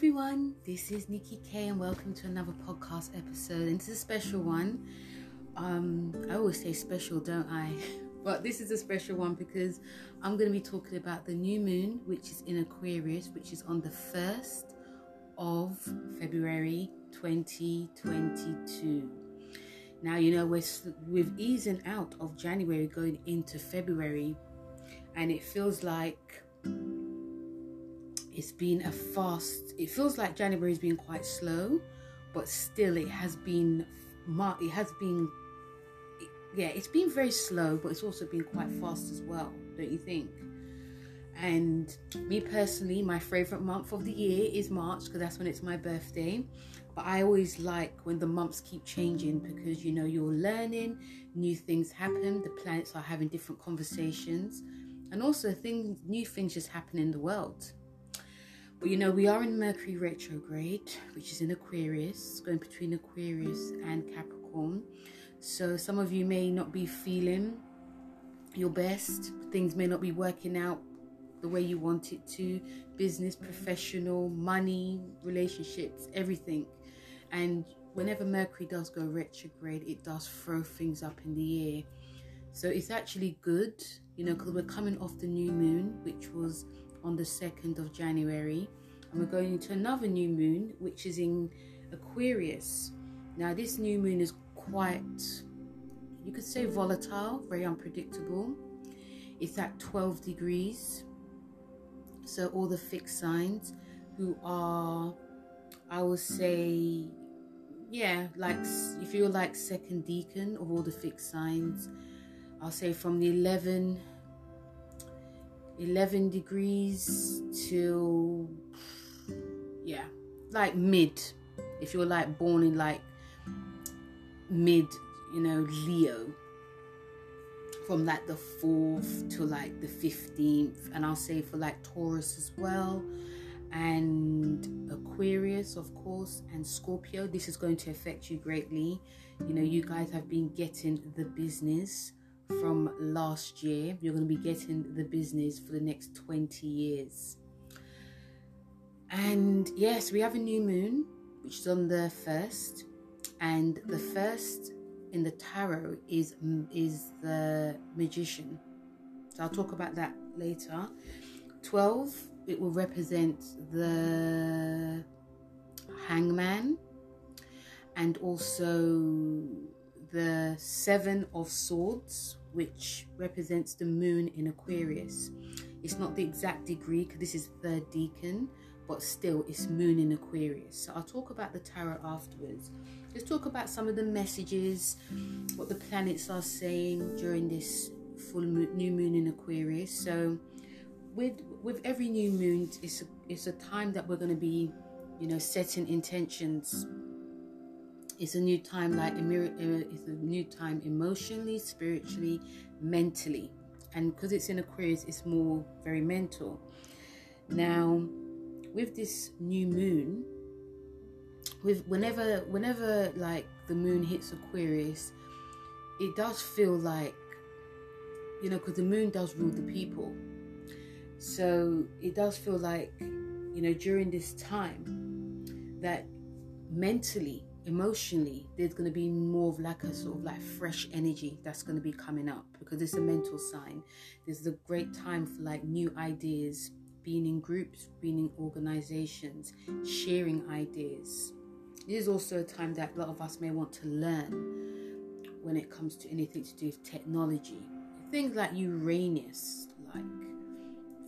everyone, this is Nikki K, and welcome to another podcast episode. And it's a special one. Um, I always say special, don't I? But this is a special one because I'm going to be talking about the new moon, which is in Aquarius, which is on the 1st of February 2022. Now, you know, we're with easing out of January going into February, and it feels like it's been a fast it feels like january's been quite slow but still it has been it has been yeah it's been very slow but it's also been quite fast as well don't you think? And me personally my favorite month of the year is march because that's when it's my birthday. But i always like when the months keep changing because you know you're learning new things happen the planets are having different conversations and also things new things just happen in the world but you know, we are in Mercury retrograde, which is in Aquarius, going between Aquarius and Capricorn. So some of you may not be feeling your best. Things may not be working out the way you want it to. Business, professional, money, relationships, everything. And whenever Mercury does go retrograde, it does throw things up in the air. So it's actually good, you know, because we're coming off the new moon, which was on the 2nd of January. And we're going into another new moon, which is in Aquarius. Now, this new moon is quite, you could say, volatile, very unpredictable. It's at 12 degrees. So, all the fixed signs who are, I would say, yeah, like if you're like second decan of all the fixed signs, I'll say from the 11 11 degrees to yeah like mid if you're like born in like mid you know leo from like the 4th to like the 15th and i'll say for like taurus as well and aquarius of course and scorpio. This is going to affect you greatly. You know you guys have been getting the business from last year. You're going to be getting the business for the next 20 years. And yes, we have a new moon, which is on the first, and the first in the tarot is is the magician. So I'll talk about that later. 12 it will represent the hangman and also the seven of swords which represents the moon in Aquarius. It's not the exact degree because this is third decan, but still it's moon in Aquarius. So I'll talk about the tarot afterwards. Let's talk about some of the messages, what the planets are saying during this full moon, new moon in Aquarius. So with with every new moon, it's a, it's a time that we're going to be, you know, setting intentions it's a new time, like it's a new time emotionally, spiritually, mentally, and because it's in Aquarius, it's more very mental. Now, with this new moon, with whenever whenever like the moon hits Aquarius, it does feel like you know because the moon does rule the people, so it does feel like you know during this time that mentally emotionally there's going to be more of like a sort of like fresh energy that's going to be coming up because it's a mental sign. This is a great time for like new ideas being in groups being in organizations sharing ideas. This is also a time that a lot of us may want to learn when it comes to anything to do with technology. Things like uranus like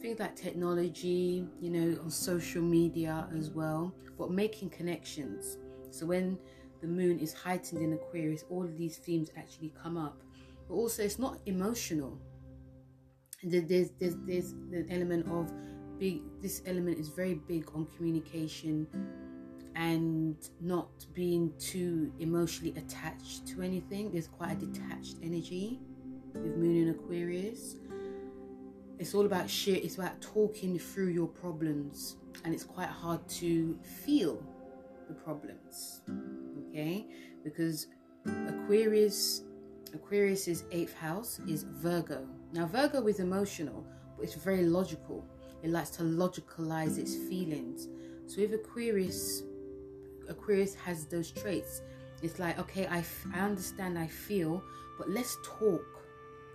things like technology you know on social media as well but making connections. So when the moon is heightened in Aquarius, all of these themes actually come up. But also, it's not emotional. There's there's there's an element of big. This element is very big on communication and not being too emotionally attached to anything. There's quite a detached energy with Moon in Aquarius. It's all about shit. It's about talking through your problems, and it's quite hard to feel the problems. Okay? Because Aquarius Aquarius's eighth house is Virgo. Now Virgo is emotional, but it's very logical. It likes to logicalize its feelings. So if Aquarius, Aquarius has those traits. It's like, okay, I, I understand, I feel, but let's talk.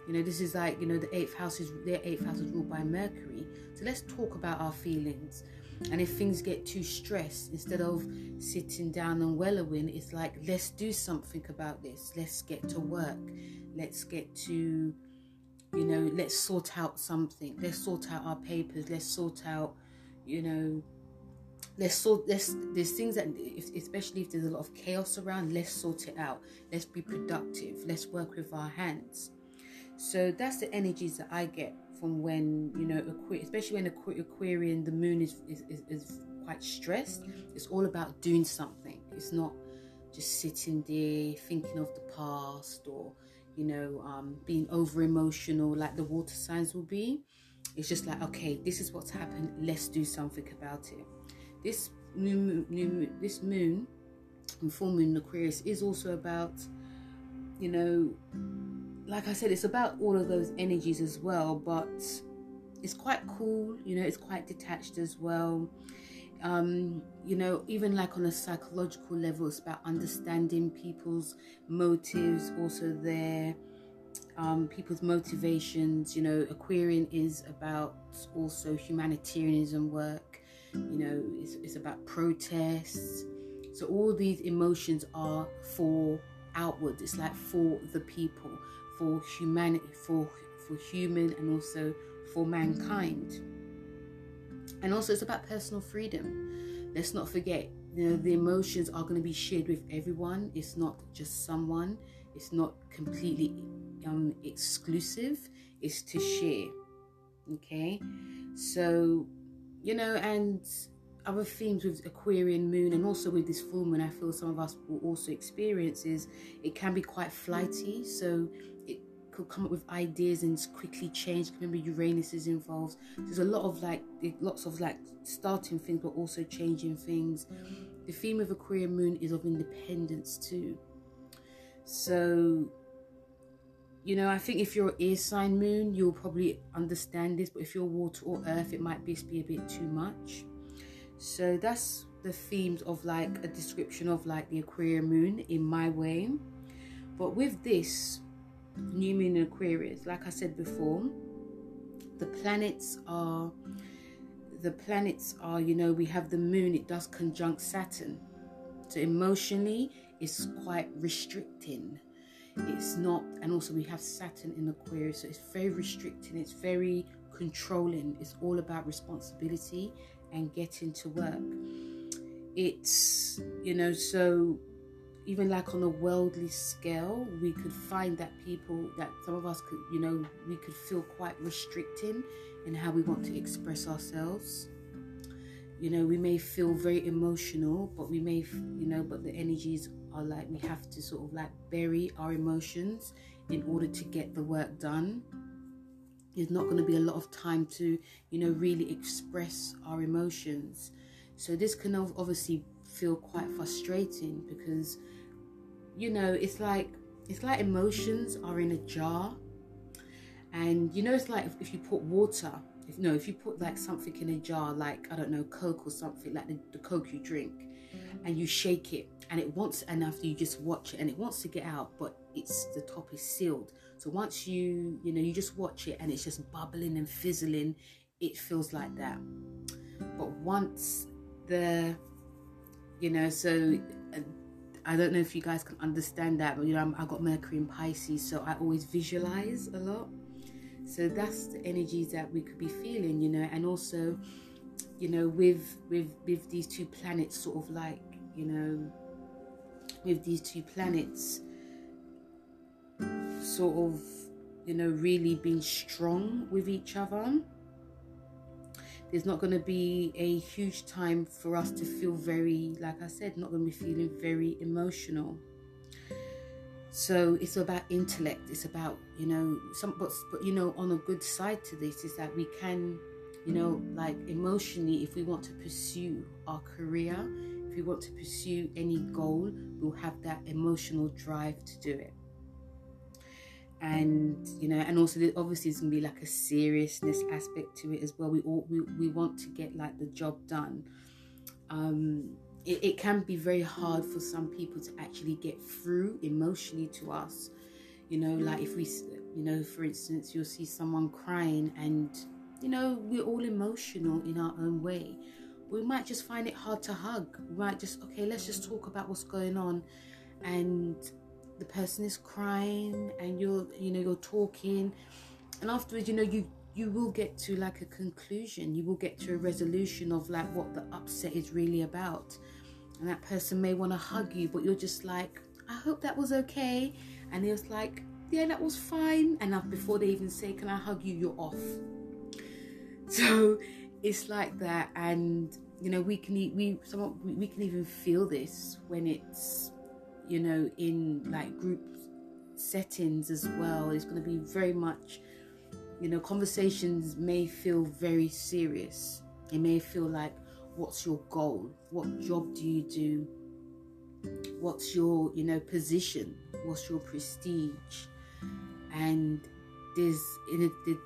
You know, this is like, you know, the eighth house is their eighth house is ruled by Mercury. So let's talk about our feelings. And if things get too stressed, instead of sitting down and wallowing, it's like, let's do something about this. Let's get to work. Let's get to, you know, let's sort out something. Let's sort out our papers. Let's sort out, you know, let's sort let's there's things that if, especially if there's a lot of chaos around let's sort it out let's be productive let's work with our hands so that's the energies that i get from when you know especially when aquarian the moon is, is, is, is quite stressed it's all about doing something. It's not just sitting there thinking of the past or you know um, being over emotional like the water signs will be. It's just like okay this is what's happened let's do something about it. This new moon, new this moon and full moon in Aquarius is also about, you know, like I said, it's about all of those energies as well, but it's quite cool, you know, it's quite detached as well. Um, you know, even like on a psychological level, it's about understanding people's motives, also their um, people's motivations. You know, Aquarian is about also humanitarianism work you know it's, it's about protests so all these emotions are for outward it's like for the people for humanity for for human and also for mankind. And also it's about personal freedom. Let's not forget you know the emotions are going to be shared with everyone. It's not just someone. It's not completely um, exclusive. It's to share okay? So you know, and other themes with Aquarian moon and also with this full moon, I feel some of us will also experience is it can be quite flighty. So could come up with ideas and quickly change. Remember, Uranus is involved. There's a lot of like, lots of like starting things, but also changing things. The theme of Aquarian moon is of independence too. So you know, I think if you're air sign moon, you'll probably understand this, but if you're water or earth, it might be, be a bit too much. So that's the themes of like a description of like the Aquarian moon in my way. But with this new moon in Aquarius, like I said before, the planets are the planets are, you know, we have the moon, it does conjunct Saturn. So emotionally, it's quite restricting. It's not and also we have saturn in aquarius so it's very restricting it's very controlling. It's all about responsibility and getting to work. It's you know so even like on a worldly scale we could find that people that some of us could you know we could feel quite restricting in how we want to express ourselves. You know we may feel very emotional but we may you know but the energies are like we have to sort of like bury our emotions in order to get the work done. There's not going to be a lot of time to you know really express our emotions. So this can obviously feel quite frustrating because you know it's like it's like emotions are in a jar. And you know it's like if, if you put water if no if you put like something in a jar like i don't know coke or something like the, the coke you drink and you shake it and it wants and after you just watch it and it wants to get out but it's the top is sealed. So once you you know you just watch it and it's just bubbling and fizzling it feels like that. But once the you know so I don't know if you guys can understand that, but you know, i got Mercury in Pisces, so I always visualize a lot. So that's the energies that we could be feeling, you know, and also, you know, with with with these two planets, sort of like, you know, with these two planets sort of, you know, really being strong with each other. There's not going to be a huge time for us to feel very, like I said, not going to be feeling very emotional. So it's about intellect. It's about you know some, but, but you know on a good side to this is that we can, you know, like emotionally, if we want to pursue our career, if we want to pursue any goal, we'll have that emotional drive to do it. And you know, and also obviously there's gonna be like a seriousness aspect to it as well. We all we, we want to get like the job done. um, it, it can be very hard for some people to actually get through emotionally to us. You know, like if we, you know, for instance, you'll see someone crying and, you know, we're all emotional in our own way. We might just find it hard to hug. We might just, okay, let's just talk about what's going on. And the person is crying and you're, you know, you're talking. And afterwards, you know, you you will get to like a conclusion. You will get to a resolution of like what the upset is really about. And that person may want to hug you but you're just like i hope that was okay. And he was like yeah that was fine. And before they even say can i hug you? you're off. So it's like that. And you know we can we some we can even feel this when it's you know in like group settings as well it's going to be very much you know, conversations may feel very serious. It may feel like, what's your goal? What job do you do? What's your, you know, position? What's your prestige? And there's,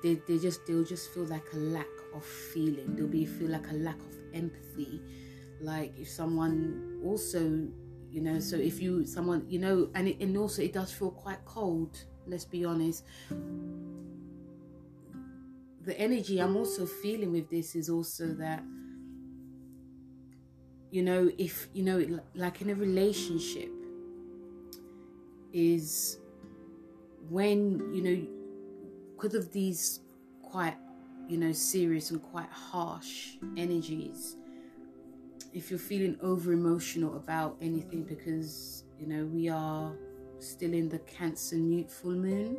they, they just, they'll just feel like a lack of feeling. There'll be feel like a lack of empathy. Like if someone also, you know, so if you, someone, you know, and it, and also it does feel quite cold. Let's be honest the energy I'm also feeling with this is also that you know if you know like in a relationship is when you know because of these quite you know serious and quite harsh energies if you're feeling over emotional about anything because you know we are still in the cancer new full moon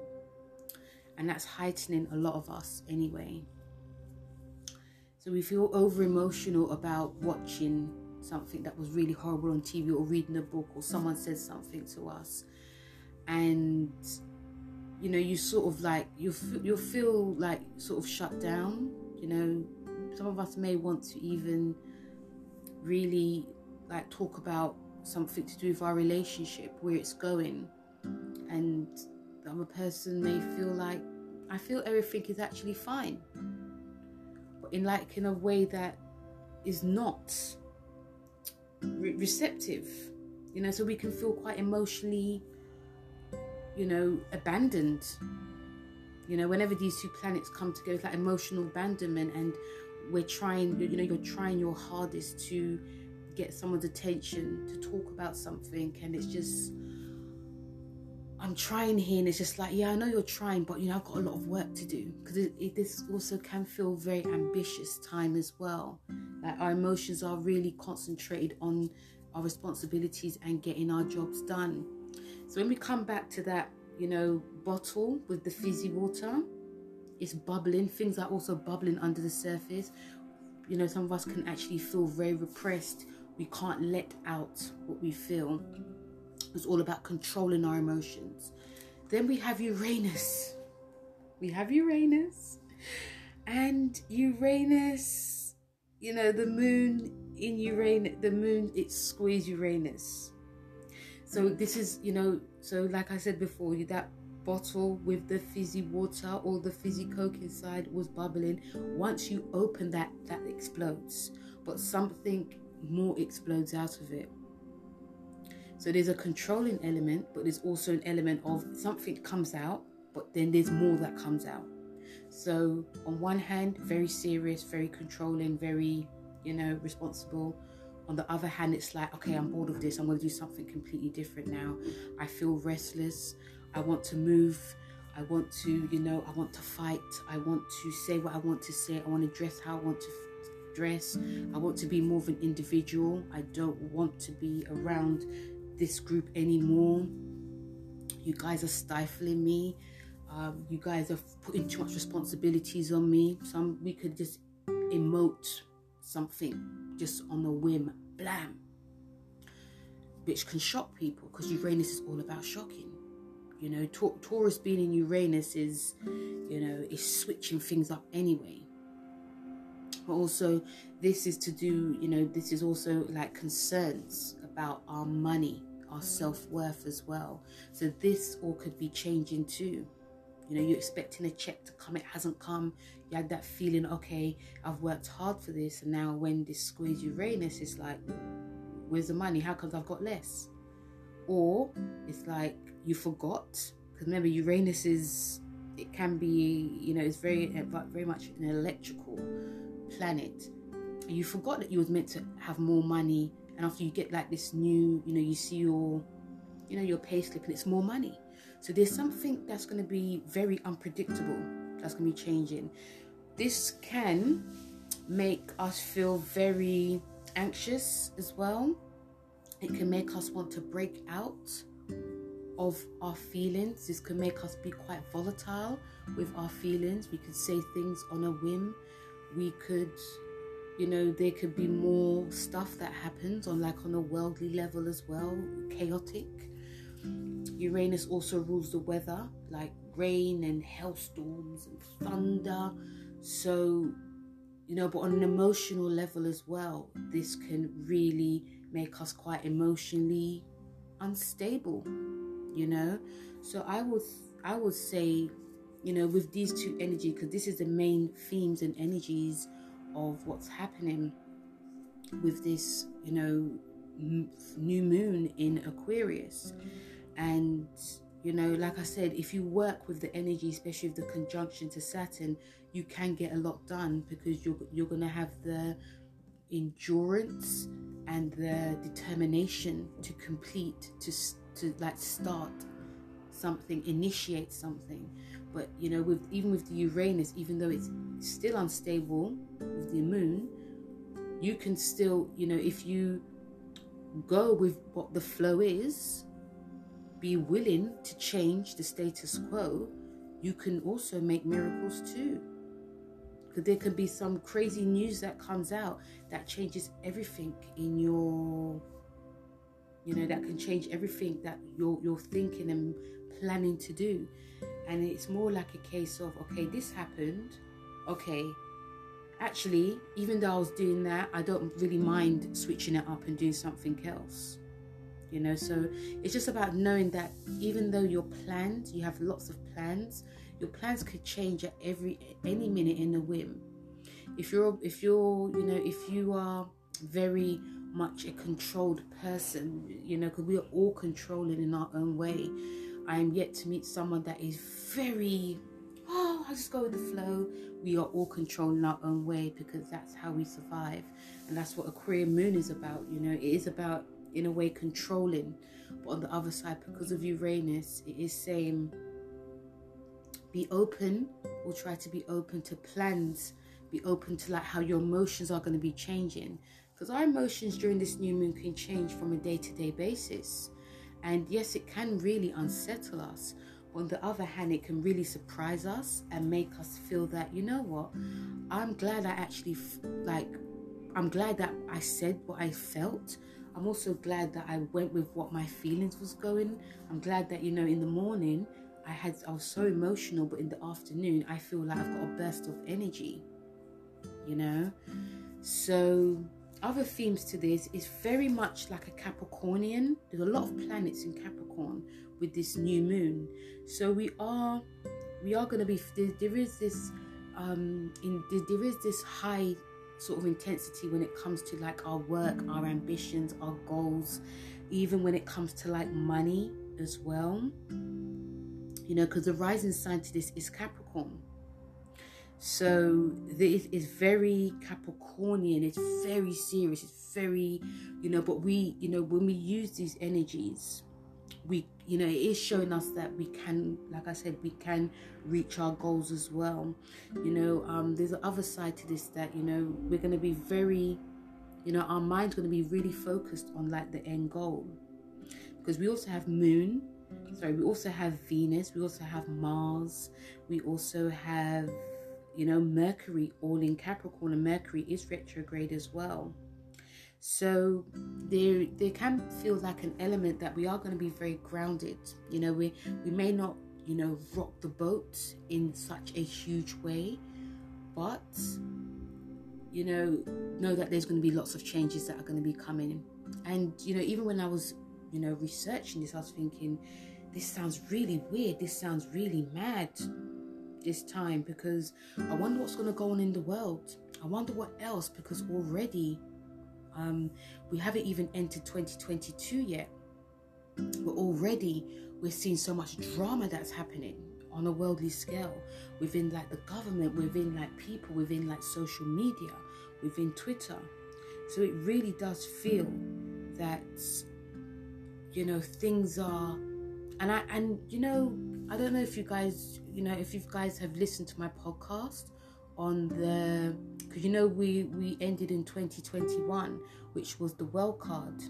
and that's heightening a lot of us anyway. So we feel over emotional about watching something that was really horrible on TV or reading a book or someone says something to us, and you know you sort of like you you feel like sort of shut down. You know, some of us may want to even really like talk about something to do with our relationship, where it's going, and the other person may feel like I feel everything is actually fine, but in like in a way that is not re- receptive, you know. So we can feel quite emotionally, you know, abandoned. You know, whenever these two planets come together, it's like emotional abandonment, and we're trying, you know, you're trying your hardest to get someone's attention to talk about something, and it's just I'm trying here, and it's just like, yeah, I know you're trying, but you know, I've got a lot of work to do because it, it, this also can feel very ambitious time as well. Like our emotions are really concentrated on our responsibilities and getting our jobs done. So when we come back to that, you know, bottle with the fizzy water, it's bubbling. Things are also bubbling under the surface. You know, some of us can actually feel very repressed. We can't let out what we feel. It's all about controlling our emotions. Then we have Uranus. We have Uranus. And Uranus, you know, the moon in Uranus, the moon, it squeezed Uranus. So this is, you know, so like I said before, that bottle with the fizzy water or the fizzy coke inside was bubbling. Once you open that, that explodes. But something more explodes out of it. So there's a controlling element, but there's also an element of something comes out, but then there's more that comes out. So on one hand, very serious, very controlling, very, you know, responsible. On the other hand, it's like, okay, I'm bored of this. I'm going to do something completely different now. I feel restless. I want to move. I want to, you know, I want to fight. I want to say what I want to say. I want to dress how I want to dress. I want to be more of an individual. I don't want to be around this group anymore. You guys are stifling me. Um, you guys are putting too much responsibilities on me. Some we could just emote something just on a whim, blam, which can shock people because Uranus is all about shocking. You know, Taurus being in Uranus is, you know, is switching things up anyway. But also, this is to do, you know, this is also like concerns about our money, our self worth as well. So this all could be changing too. You know, you're expecting a check to come, it hasn't come. You had that feeling, okay, I've worked hard for this, and now when this squares Uranus, it's like, where's the money? How comes I've got less? Or it's like you forgot, because remember, Uranus is, it can be, you know, it's very, uh, very much an electrical planet. You forgot that you was meant to have more money, and after you get like this new, you know, you see your, you know, your pay slip, and it's more money so there's something that's going to be very unpredictable that's going to be changing. This can make us feel very anxious as well. It can make us want to break out of our feelings. This can make us be quite volatile with our feelings. We could say things on a whim. We could, you know, there could be more stuff that happens on like on a worldly level as well, chaotic. Uranus also rules the weather, like rain and hailstorms and thunder. So, you know, but on an emotional level as well, this can really make us quite emotionally unstable, you know. So I would I would say, you know, with these two energies, because this is the main themes and energies of what's happening with this, you know, new moon in Aquarius. And, you know, like I said, if you work with the energy, especially with the conjunction to Saturn, you can get a lot done because you're, you're going to have the endurance and the determination to complete, to, to like start something, initiate something. But you know, with even with the Uranus, even though it's still unstable with the moon, you can still, you know, if you go with what the flow is, be willing to change the status quo, you can also make miracles too. Because there can be some crazy news that comes out that changes everything in your, you know, that can change everything that you're, you're thinking and planning to do. And it's more like a case of, okay, this happened. Okay, actually, even though I was doing that, I don't really mind switching it up and doing something else you know so it's just about knowing that even though your plans you have lots of plans your plans could change at every any minute in a whim if you're if you're you know if you are very much a controlled person you know because we are all controlling in our own way. I am yet to meet someone that is very oh i just go with the flow. We are all controlling our own way because that's how we survive. And that's what Aquarian moon is about you know. It is about in a way controlling. But on the other side, because of Uranus, it is saying be open or try to be open to plans, be open to like how your emotions are going to be changing. Because our emotions during this new moon can change from a day to day basis. And yes, it can really unsettle us. On the other hand, it can really surprise us and make us feel that, you know what, I'm glad I actually, like, I'm glad that I said what I felt I'm also glad that I went with what my feelings was going. I'm glad that you know in the morning I had I was so emotional, but in the afternoon I feel like I've got a burst of energy. You know, so other themes to this is very much like a Capricornian. There's a lot of planets in Capricorn with this new moon, so we are we are going to be there, there is this um in there, there is this high sort of intensity when it comes to like our work, our ambitions, our goals, even when it comes to like money as well. You know, because the rising sign to this is Capricorn. So this is very Capricornian, it's very serious, it's very, you know, but we, you know, when we use these energies, we you know it is showing us that we can like i said we can reach our goals as well you know um there's the other side to this that you know we're going to be very you know our mind's going to be really focused on like the end goal because we also have moon sorry we also have venus we also have mars we also have you know mercury all in capricorn and mercury is retrograde as well so there there can feel like an element that we are going to be very grounded. You know, we we may not, you know, rock the boat in such a huge way, but you know, know that there's going to be lots of changes that are going to be coming. And you know, even when I was, you know, researching this, I was thinking this sounds really weird. This sounds really mad this time because I wonder what's going to go on in the world. I wonder what else because already um, we haven't even entered 2022 yet. But already we're seeing so much drama that's happening on a worldly scale within like the government, within like people, within like social media, within Twitter. So it really does feel that you know things are and I and you know I don't know if you guys you know if you guys have listened to my podcast on the because you know we we ended in 2021 which was the world card.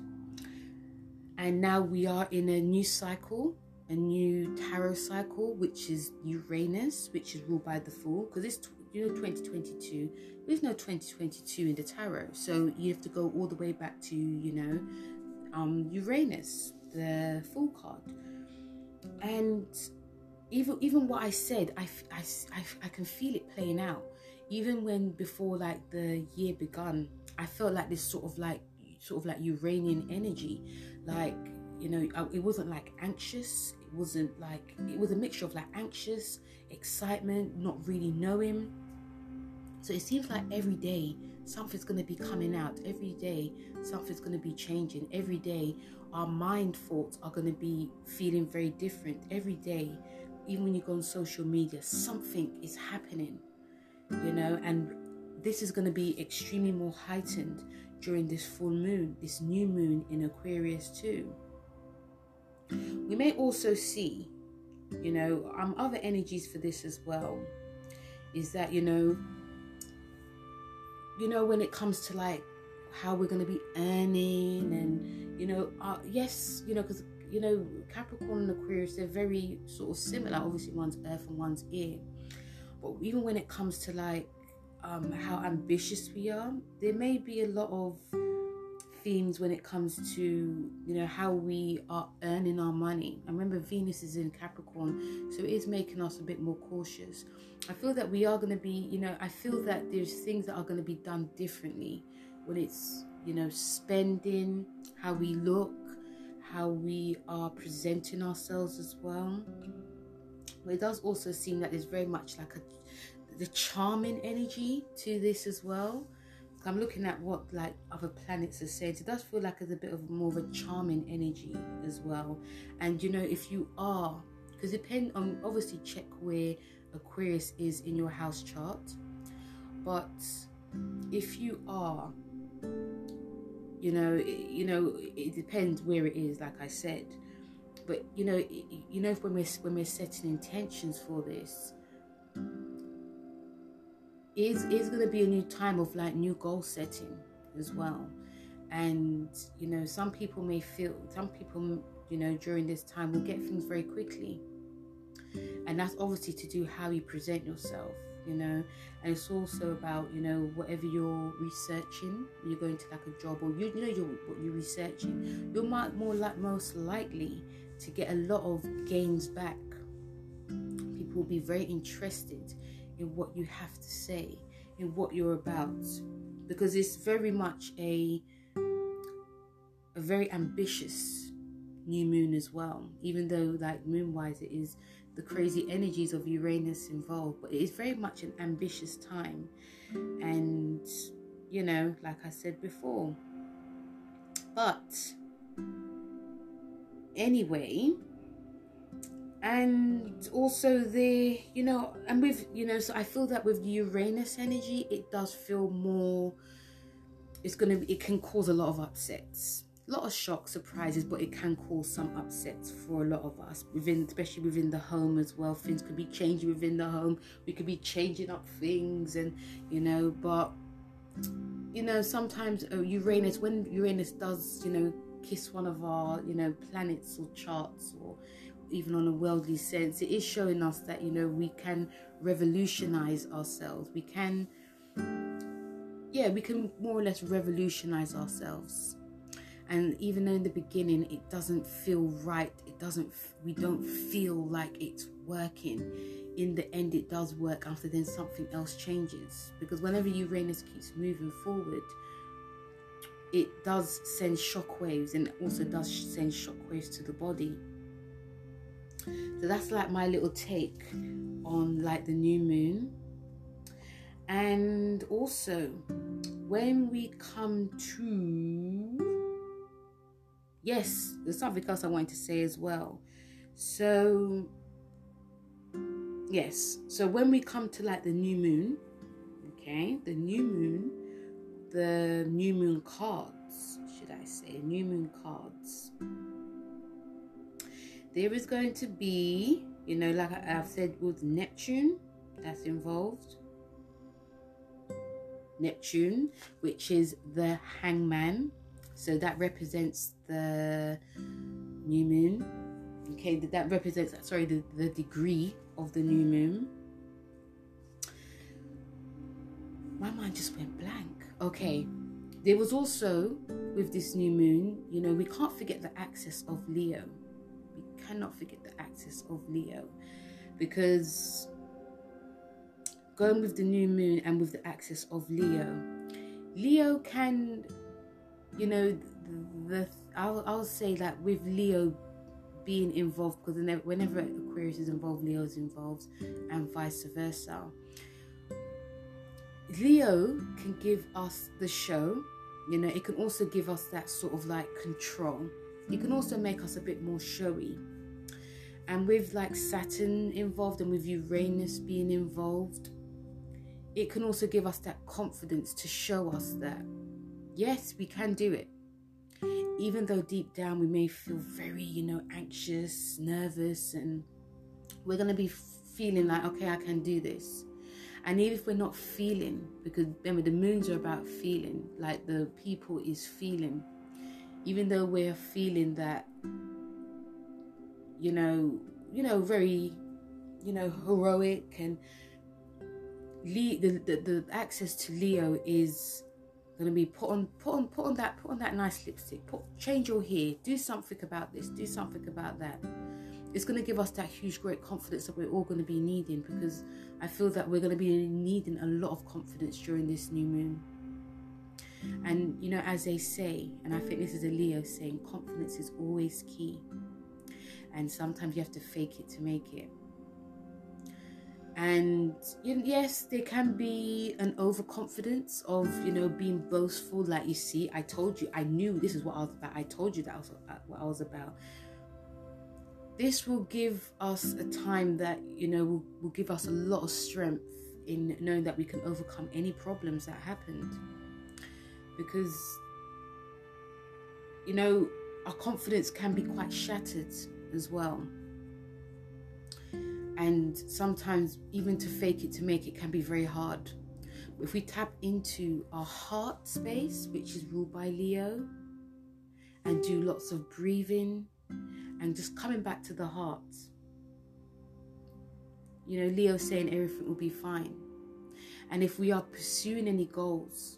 And now we are in a new cycle a new tarot cycle which is uranus which is ruled by the fool because it's you know 2022 there's no 2022 in the tarot so you have to go all the way back to you know um uranus the fool card. And even even what i said I, I, I, I can feel it playing out. Even when before like the year begun i felt like this sort of like sort of like uranian energy. Like you know it wasn't like anxious. It wasn't like it was a mixture of like anxious excitement not really knowing. So it seems like every day something's going to be coming out every day. Something's going to be changing every day. Our mind thoughts are going to be feeling very different every day. Even when you go on social media something is happening you know and this is going to be extremely more heightened during this full moon this new moon in aquarius too. We may also see you know um other energies for this as well. Is that you know you know when it comes to like how we're going to be earning and you know uh, yes you know because you know capricorn and aquarius they're very sort of similar obviously one's earth and one's air. But even when it comes to like um, how ambitious we are there may be a lot of themes when it comes to you know how we are earning our money. I remember venus is in capricorn so it is making us a bit more cautious. I feel that we are going to be you know i feel that there's things that are going to be done differently when it's you know spending how we look how we are presenting ourselves as well. But it does also seem that there's very much like a the charming energy to this as well I'm looking at what like other planets are saying. It does feel like it's a bit of more of a charming energy as well. And you know, if you are, because depend on obviously check where Aquarius is in your house chart. But if you are you know it, you know it depends where it is like i said but you know you know when we're when we're setting intentions for this is is going to be a new time of like new goal setting as well. And you know some people may feel some people you know during this time will get things very quickly. And that's obviously to do how you present yourself you know. And it's also about you know whatever you're researching you're going to like a job or you, you know you're what you're researching you're more like most likely to get a lot of gains back. People will be very interested in what you have to say in what you're about because it's very much a a very ambitious new moon as well even though like moon wise it is the crazy energies of Uranus involved, but it is very much an ambitious time. And, you know, like I said before. But anyway, and also the, you know, and with, you know, so I feel that with Uranus energy, it does feel more, it's to, it can cause a lot of upsets. A lot of shock surprises but it can cause some upsets for a lot of us within especially within the home as well. Things could be changing within the home. We could be changing up things and you know but you know sometimes uh, uranus when uranus does you know kiss one of our you know planets or charts or even on a worldly sense it is showing us that you know we can revolutionize ourselves. We can yeah we can more or less revolutionize ourselves. And even though in the beginning it doesn't feel right it doesn't we don't feel like it's working in the end it does work after then something else changes. Because whenever uranus keeps moving forward it does send shockwaves and also does send shockwaves to the body So that's like my little take on like the new moon. And also, when we come to, yes, there's something else I wanted to say as well. So, yes, so when we come to like the new moon, okay, the new moon, the new moon cards, should I say, new moon cards, there is going to be, you know, like I've said with Neptune, that's involved Neptune, which is the hangman. So that represents the new moon. Okay, that represents, sorry, the, the degree of the new moon. My mind just went blank. Okay, there was also with this new moon, you know, we can't forget the axis of Leo. Cannot forget the axis of Leo because going with the new moon and with the axis of Leo. Leo can, you know, the, I'll, I'll say that with Leo being involved, because whenever Aquarius is involved, Leo is involved, and vice versa. Leo can give us the show, you know, it can also give us that sort of like control. It can also make us a bit more showy. And with like Saturn involved and with Uranus being involved, it can also give us that confidence to show us that yes, we can do it. Even though deep down we may feel very, you know, anxious, nervous, and we're going to be feeling like, okay, I can do this. And even if we're not feeling, because remember, the moons are about feeling, like the people is feeling, even though we're feeling that, you know, you know, very, you know, heroic and Le- the, the, the access to Leo is gonna be put on put on put on that put on that nice lipstick. Put change your hair. Do something about this. Do something about that. It's going to give us that huge great confidence that we're all going to be needing because i feel that we're going to be needing a lot of confidence during this new moon. And you know as they say and i think this is a leo saying confidence is always key and sometimes you have to fake it to make it. And yes there can be an overconfidence of you know being boastful like you see. I told you i knew this is what i was about. I told you that was uh, what i was about. This will give us a time that you know will, will give us a lot of strength in knowing that we can overcome any problems that happened. Because you know our confidence can be quite shattered as well and sometimes even to fake it to make it can be very hard. If we tap into our heart space, which is ruled by Leo, and do lots of breathing and just coming back to the heart. You know, Leo saying everything will be fine. And if we are pursuing any goals,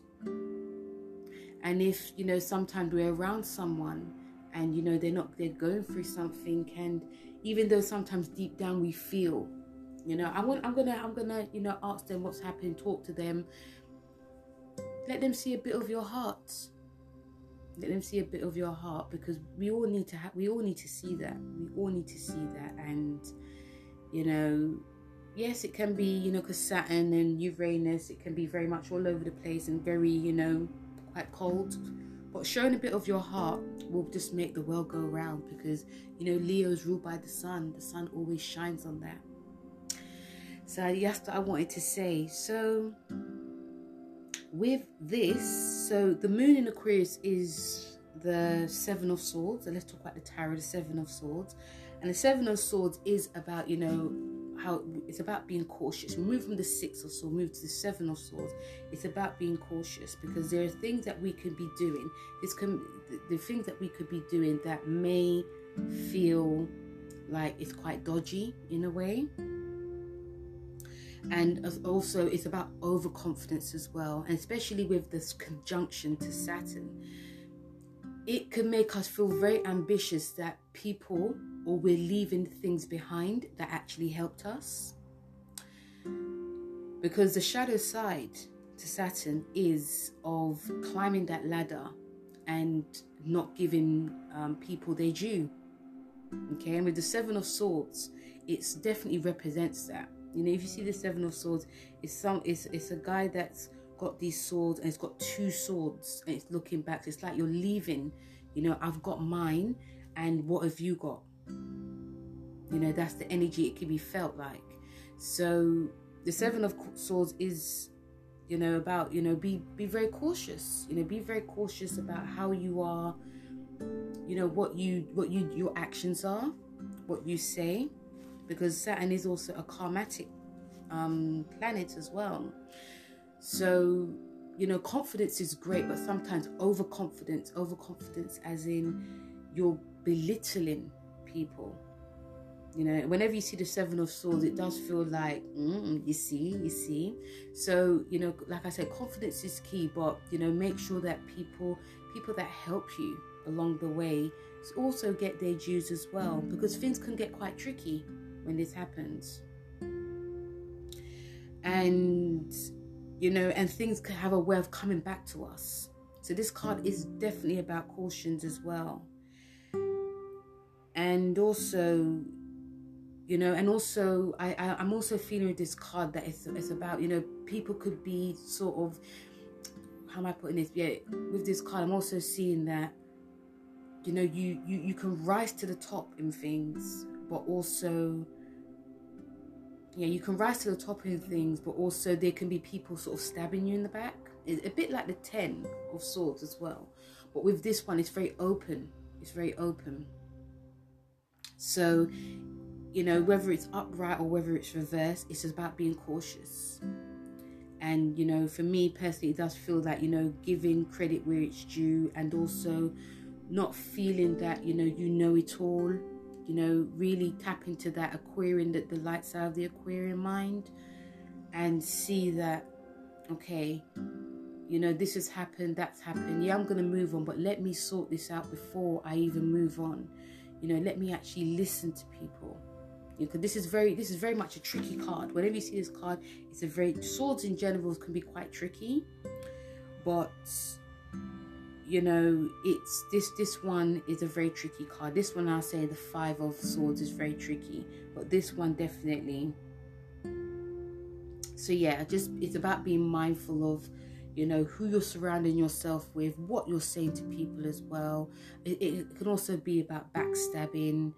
and if, you know, sometimes we're around someone and, you know, they're not, they're going through something and even though sometimes deep down we feel you know i want i'm gonna i'm gonna you know ask them what's happening talk to them. Let them see a bit of your heart. Let them see a bit of your heart because we all need to have we all need to see that. We all need to see that and you know yes it can be you know because saturn and uranus it can be very much all over the place and very you know quite cold but showing a bit of your heart will just make the world go round because you know Leo's ruled by the sun. The sun always shines on that. So what I wanted to say. So with this, so the moon in Aquarius is the seven of swords. So let's talk about the tarot, the seven of swords. And the seven of swords is about, you know, how it's about being cautious. Move from the six of swords, move to the seven of swords. It's about being cautious because there are things that we could be doing. This can the, the things that we could be doing that may feel like it's quite dodgy in a way. And also, it's about overconfidence as well, and especially with this conjunction to Saturn, it can make us feel very ambitious that people or we're leaving things behind that actually helped us. Because the shadow side to Saturn is of climbing that ladder and not giving um, people their due. Okay, and with the Seven of Swords, it's definitely represents that. You know, if you see the Seven of Swords, it's some it's it's a guy that's got these swords and it's got two swords and it's looking back. It's like you're leaving, you know, I've got mine and what have you got? You know, that's the energy it can be felt like. So the Seven of Swords is you know about you know be be very cautious you know be very cautious about how you are you know what you what you your actions are what you say because saturn is also a karmatic um planet as well so you know confidence is great but sometimes overconfidence overconfidence as in you're belittling people. You know whenever you see the seven of swords it does feel like mm, you see you see. So you know like i said confidence is key but you know make sure that people people that help you along the way also get their dues as well because things can get quite tricky when this happens. And you know and things can have a way of coming back to us. So this card is definitely about cautions as well and also you know and also I, I am also feeling with this card that it's, it's about you know people could be sort of how am i putting this? Yeah with this card i'm also seeing that you know you you, you can rise to the top in things but also yeah you can rise to the top in things but also there can be people sort of stabbing you in the back. It's a bit like the ten of swords as well but with this one it's very open. It's very open so you know, whether it's upright or whether it's reverse, it's about being cautious. And, you know, for me personally, it does feel that, you know, giving credit where it's due and also not feeling that, you know, you know it all, you know, really tap into that Aquarian, that the light side of the Aquarian mind and see that, okay, you know, this has happened, that's happened. Yeah, I'm going to move on, but let me sort this out before I even move on. You know, let me actually listen to people. Because this is very this is very much a tricky card. Whenever you see this card it's a very swords in general can be quite tricky but you know it's this this one is a very tricky card. This one i'll say the five of swords is very tricky but this one definitely. So yeah just it's about being mindful of you know who you're surrounding yourself with what you're saying to people as well. It, it can also be about backstabbing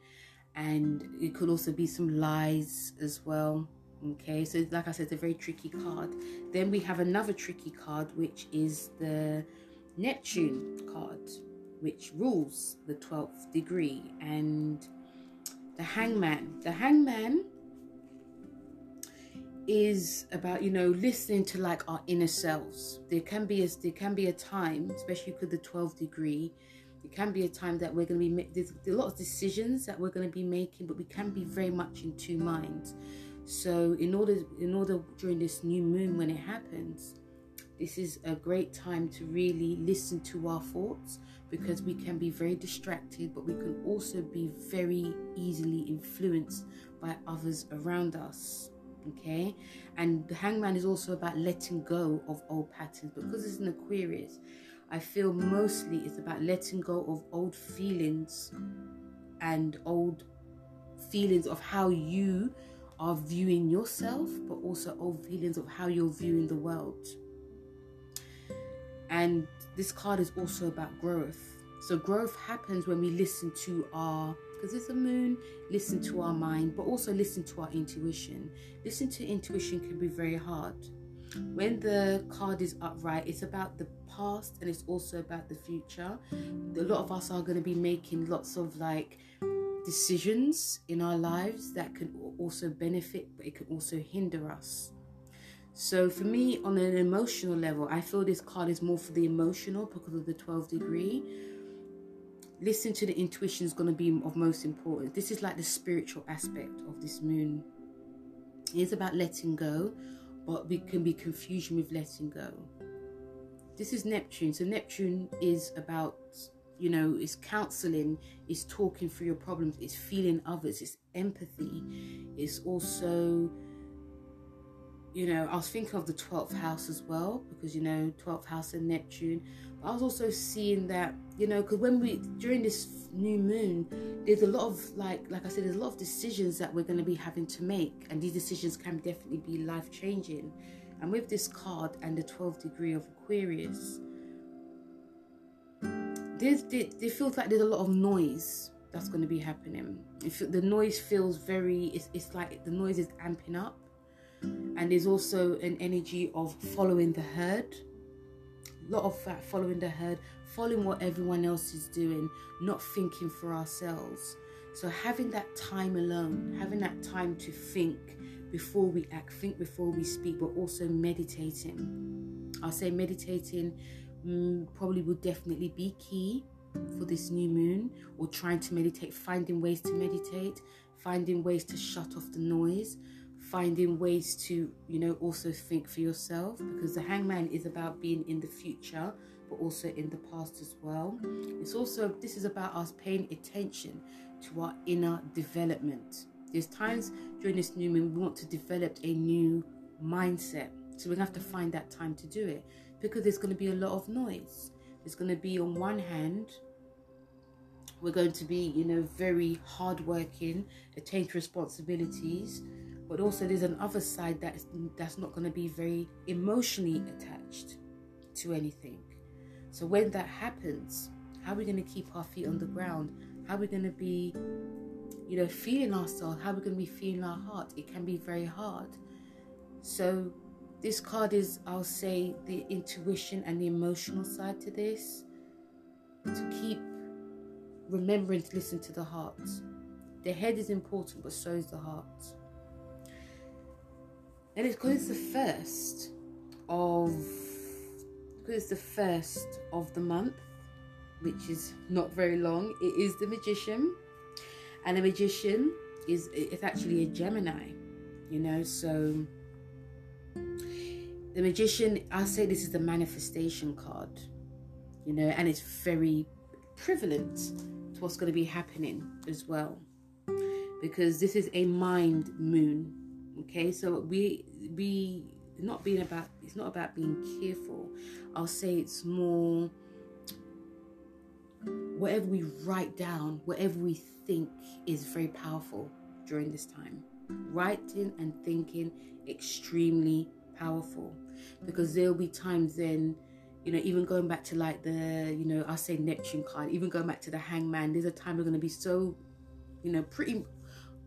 and it could also be some lies as well okay? So like i said it's a very tricky card. Then we have another tricky card which is the neptune card which rules the 12th degree. And the hangman the hangman is about you know listening to like our inner selves. There can be a there can be a time especially with the 12th degree it can be a time that we're going to be there's a lot of decisions that we're going to be making but we can be very much in two minds. So in order in order during this new moon when it happens this is a great time to really listen to our thoughts because we can be very distracted but we can also be very easily influenced by others around us okay and the hangman is also about letting go of old patterns because it's an aquarius I feel mostly it's about letting go of old feelings and old feelings of how you are viewing yourself, but also old feelings of how you're viewing the world. And this card is also about growth. So, growth happens when we listen to our, because it's a moon, listen to our mind, but also listen to our intuition. Listen to intuition can be very hard when the card is upright, it's about the past and it's also about the future. A lot of us are going to be making lots of like decisions in our lives that can also benefit, but it can also hinder us. So for me, on an emotional level, I feel this card is more for the emotional because of the 12 degree. Listen to the intuition is going to be of most importance. This is like the spiritual aspect of this moon. It's about letting go but we can be confusion with letting go. This is Neptune. So Neptune is about, you know, it's counseling, it's talking through your problems, it's feeling others, it's empathy, it's also you know, I was thinking of the 12th house as well because, you know, 12th house and Neptune. But I was also seeing that, you know, because when we, during this new moon, there's a lot of, like, like I said, there's a lot of decisions that we're going to be having to make. And these decisions can definitely be life changing. And with this card and the 12th degree of Aquarius, there's, there, there feels like there's a lot of noise that's going to be happening. If the noise feels very, it's, it's like the noise is amping up, and there's also an energy of following the herd. A lot of that following the herd, following what everyone else is doing, not thinking for ourselves. So having that time alone, having that time to think before we act, think before we speak, but also meditating. I'll say meditating mm, probably will definitely be key for this new moon or trying to meditate, finding ways to meditate, finding ways to shut off the noise, finding ways to, you know, also think for yourself because the hangman is about being in the future but also in the past as well. It's also, this is about us paying attention to our inner development. There's times during this new moon we want to develop a new mindset. So we have to find that time to do it because there's going to be a lot of noise. There's going to be, on one hand, we're going to be, you know, very hardworking, attain to responsibilities, but also there's an other side that's that's not going to be very emotionally attached to anything. So when that happens, how are we going to keep our feet on the ground? How are we going to be, you know, feeling ourselves? How are we going to be feeling our heart? It can be very hard. So this card is, I'll say, the intuition and the emotional side to this. To keep remembering to listen to the heart. The head is important, but so is the heart. And it's because it's the first of because the first of the month, which is not very long. It is the magician, and the magician is it's actually a Gemini, you know. So the magician, I'll say this is the manifestation card, you know, and it's very prevalent to what's going to be happening as well because this is a mind moon okay so we we not being about it's not about being careful. I'll say it's more whatever we write down whatever we think is very powerful during this time. Writing and thinking extremely powerful because there'll be times then you know, even going back to like the, you know, I say Neptune card, even going back to the hangman, there's a time we're going to be so, you know, pretty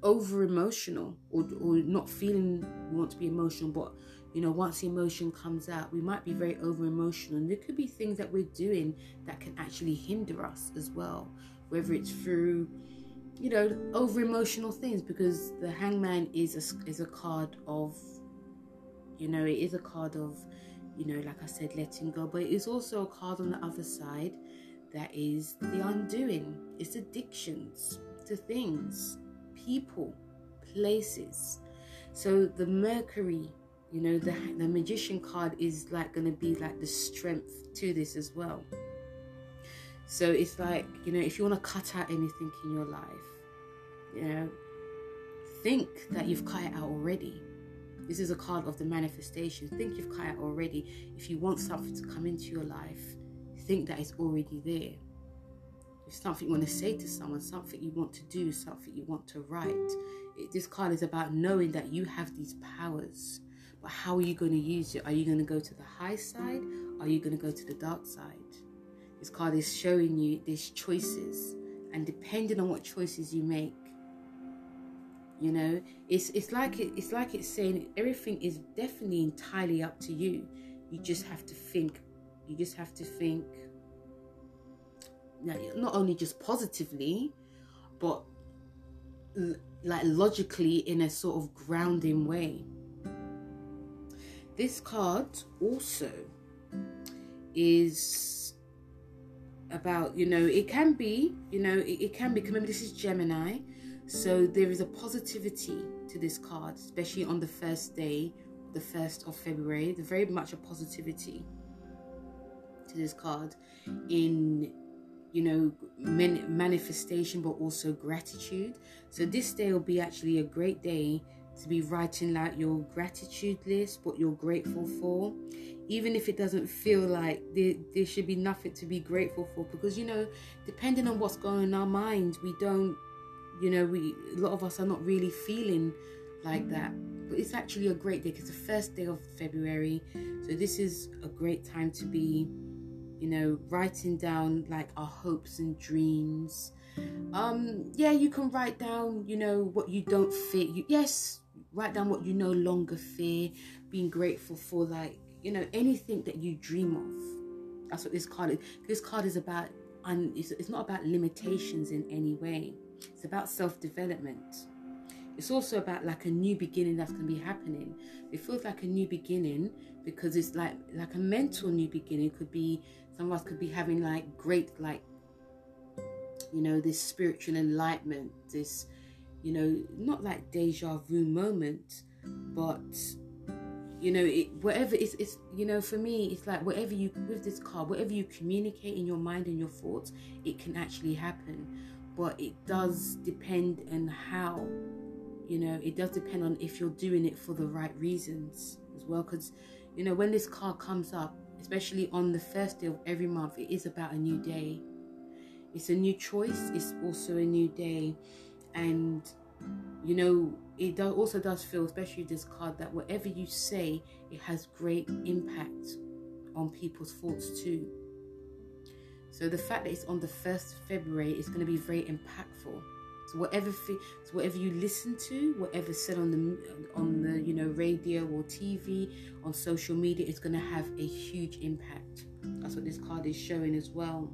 over emotional or, or not feeling we want to be emotional, but, you know, once emotion comes out, we might be very over emotional. And there could be things that we're doing that can actually hinder us as well, whether it's through, you know, over emotional things, because the hangman is a, is a card of, you know, it is a card of, you know, like I said, letting go. But it's also a card on the other side that is the undoing. It's addictions to things, people, places. So the Mercury, you know, the the magician card is like gonna be like the strength to this as well. So it's like, you know, if you want to cut out anything in your life, you know, think that you've cut it out already this is a card of the manifestation. Think you've cut it already. If you want something to come into your life, think that it's already there. If something you want to say to someone, something you want to do, something you want to write, it, this card is about knowing that you have these powers. But how are you going to use it? Are you going to go to the high side? Are you going to go to the dark side? This card is showing you these choices, and depending on what choices you make, you know it's it's like it, it's like it's saying everything is definitely entirely up to you you just have to think you just have to think not only just positively but like logically in a sort of grounding way this card also is about you know it can be you know it, it can be remember this is gemini so there is a positivity to this card, especially on the first day, the 1st of February. There's very much a positivity to this card in you know manifestation but also gratitude so this day will be actually a great day to be writing like your gratitude list, what you're grateful for, even if it doesn't feel like there, there should be nothing to be grateful for, because you know, depending on what's going on in our minds, we don't, you know, we a lot of us are not really feeling like that. But it's actually a great day because the first day of February, so this is a great time to be, you know, writing down like our hopes and dreams. Um yeah you can write down you know what you don't fear you yes write down what you no longer fear being grateful for like you know anything that you dream of. That's what this card is. This card is about and it's, it's not about limitations in any way. It's about self-development. It's also about like a new beginning that's going to be happening. It feels like a new beginning because it's like like a mental new beginning. It could be some of us could be having like great like you know, this spiritual enlightenment, this, you know, not like deja vu moment, but you know, it whatever it's, it's you know, for me, it's like whatever you with this card, whatever you communicate in your mind and your thoughts, it can actually happen. But it does depend on how, you know, it does depend on if you're doing it for the right reasons as well. Because, you know, when this card comes up, especially on the first day of every month, it is about a new day it's a new choice it's also a new day and you know it do, also does feel especially this card that whatever you say it has great impact on people's thoughts too. So the fact that it's on the 1st february is going to be very impactful. So whatever so whatever you listen to whatever said on the on the you know radio or tv on social media is going to have a huge impact. That's what this card is showing as well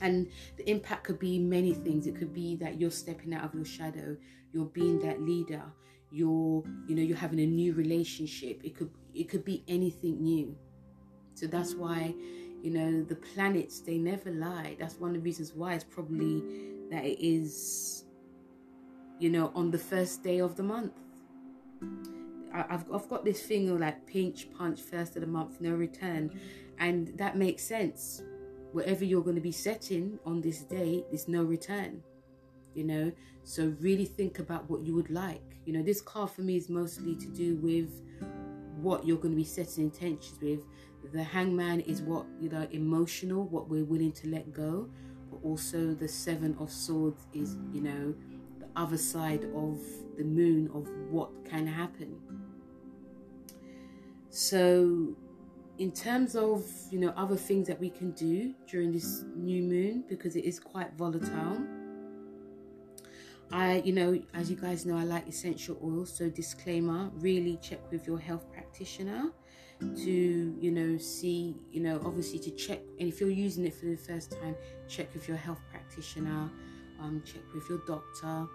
and the impact could be many things. It could be that you're stepping out of your shadow you're being that leader you're you know you're having a new relationship. It could it could be anything new. So that's why you know the planets they never lie. That's one of the reasons why it's probably that it is you know on the first day of the month. I've, I've got this thing of like pinch punch first of the month no return. And that makes sense whatever you're going to be setting on this day there's no return you know? So really think about what you would like. You know this card for me is mostly to do with what you're going to be setting intentions with. The hangman is what you know emotional what we're willing to let go but also the seven of swords is you know the other side of the moon of what can happen. So in terms of you know other things that we can do during this new moon because it is quite volatile. I you know as you guys know i like essential oils so disclaimer really check with your health practitioner to you know see you know obviously to check and if you're using it for the first time check with your health practitioner um check with your doctor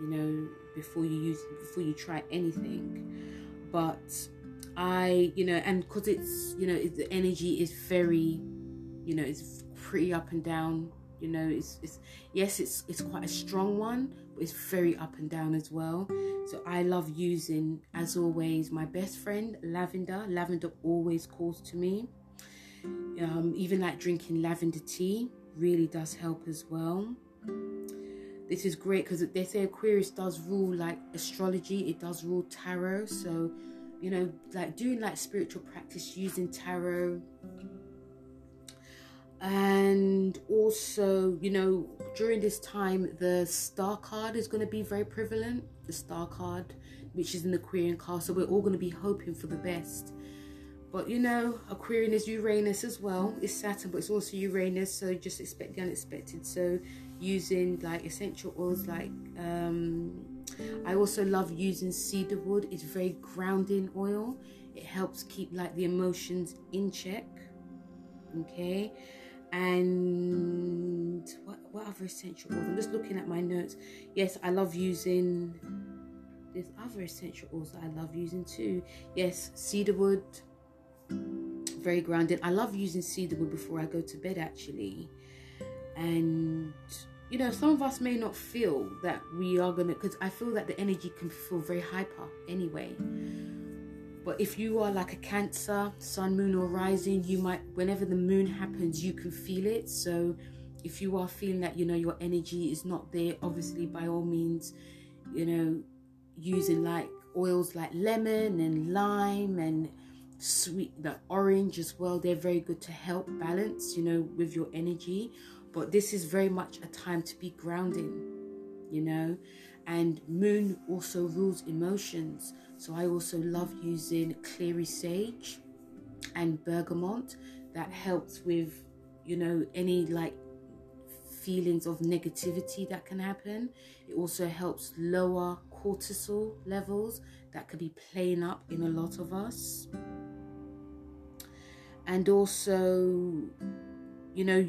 you know before you use before you try anything. But I, you know, and because it's, you know, the energy is very, you know, it's pretty up and down. You know, it's, it's yes, it's it's quite a strong one, but it's very up and down as well. So I love using, as always, my best friend lavender. Lavender always calls to me. Um, even like drinking lavender tea really does help as well. This is great because they say Aquarius does rule like astrology. It does rule tarot. So you know, like doing like spiritual practice using tarot. And also, you know, during this time, the star card is going to be very prevalent. The star card, which is an Aquarian card. So we're all going to be hoping for the best. But you know, Aquarian is Uranus as well. It's Saturn, but it's also Uranus. So just expect the unexpected. So using like essential oils like um, I also love using cedar wood. It's very grounding oil. It helps keep like the emotions in check. Okay. And what, what other essential oils? I'm just looking at my notes. Yes, I love using there's other essential oils that I love using too. Yes, cedar wood, very grounded. I love using cedar wood before I go to bed actually. And you know, some of us may not feel that we are gonna, because I feel that the energy can feel very hyper anyway. But if you are like a Cancer, Sun, Moon, or Rising, you might, whenever the moon happens, you can feel it. So if you are feeling that, you know, your energy is not there, obviously, by all means, you know, using like oils like lemon and lime and sweet like orange as well they're very good to help balance you know with your energy but this is very much a time to be grounding you know? And moon also rules emotions. So i also love using clary sage and bergamot that helps with you know any like feelings of negativity that can happen. It also helps lower cortisol levels that could be playing up in a lot of us. And also you know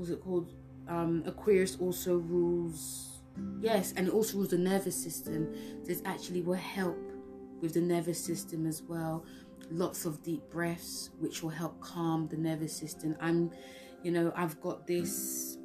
what's it called? Um, aquarius also rules yes and it also rules the nervous system. This actually will help with the nervous system as well. Lots of deep breaths which will help calm the nervous system. I'm you know i've got this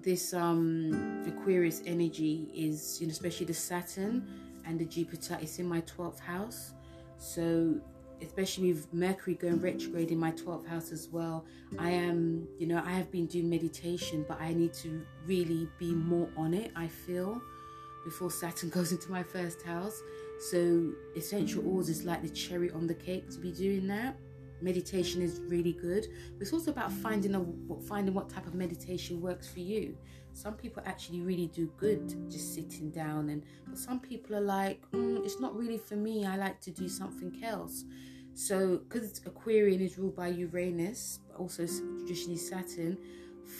this um aquarius energy is you know especially the saturn and the jupiter. It's in my 12th house. So especially with Mercury going retrograde in my 12th house as well, I am, you know, I have been doing meditation, but I need to really be more on it, I feel, before Saturn goes into my first house. So, essential oils is like the cherry on the cake to be doing that. Meditation is really good, it's also about finding a finding what type of meditation works for you. Some people actually really do good just sitting down, and but some people are like, mm, it's not really for me. I like to do something else. So, because Aquarian is ruled by Uranus, but also traditionally Saturn,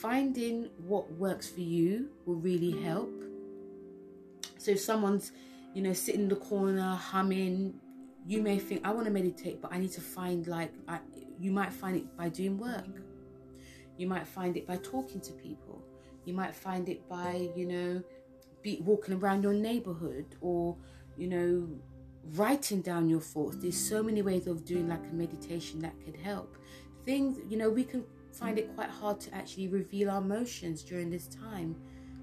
finding what works for you will really help. So, if someone's, you know, sitting in the corner humming, you may think, I want to meditate, but I need to find, like, I, you might find it by doing work. You might find it by talking to people. You might find it by, you know, be walking around your neighborhood or, you know, writing down your thoughts. There's so many ways of doing like a meditation that could help. Things, you know, we can find it quite hard to actually reveal our emotions during this time.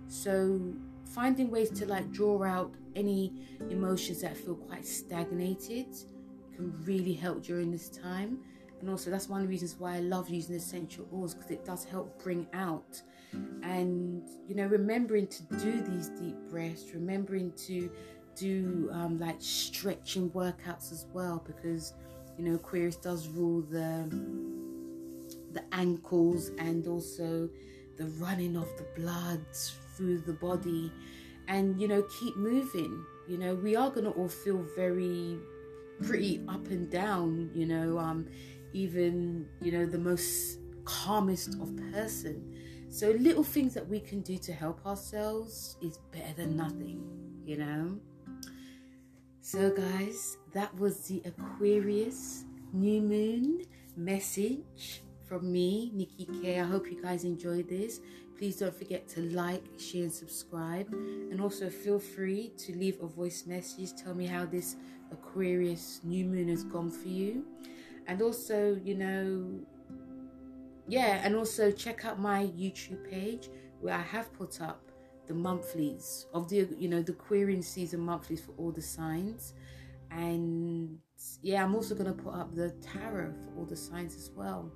So finding ways to like draw out any emotions that feel quite stagnated can really help during this time. And also that's one of the reasons why I love using essential oils because it does help bring out and you know remembering to do these deep breaths, remembering to do um, like stretching workouts as well because you know Aquarius does rule the the ankles and also the running of the blood through the body and you know keep moving. You know we are going to all feel very pretty up and down you know um even you know the most calmest of person. So little things that we can do to help ourselves is better than nothing you know so, guys, that was the Aquarius new moon message from me, Nikki K. I hope you guys enjoyed this. Please don't forget to like, share, and subscribe. And also, feel free to leave a voice message. Tell me how this Aquarius new moon has gone for you. And also, you know, yeah, and also check out my YouTube page where I have put up the monthlies of the you know the Aquarian season monthlies for all the signs. And yeah i'm also going to put up the tarot for all the signs as well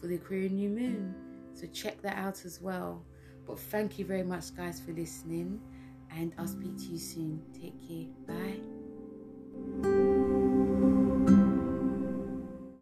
for the aquarian new moon. So check that out as well. But thank you very much guys for listening. And i'll speak to you soon. Take care. Bye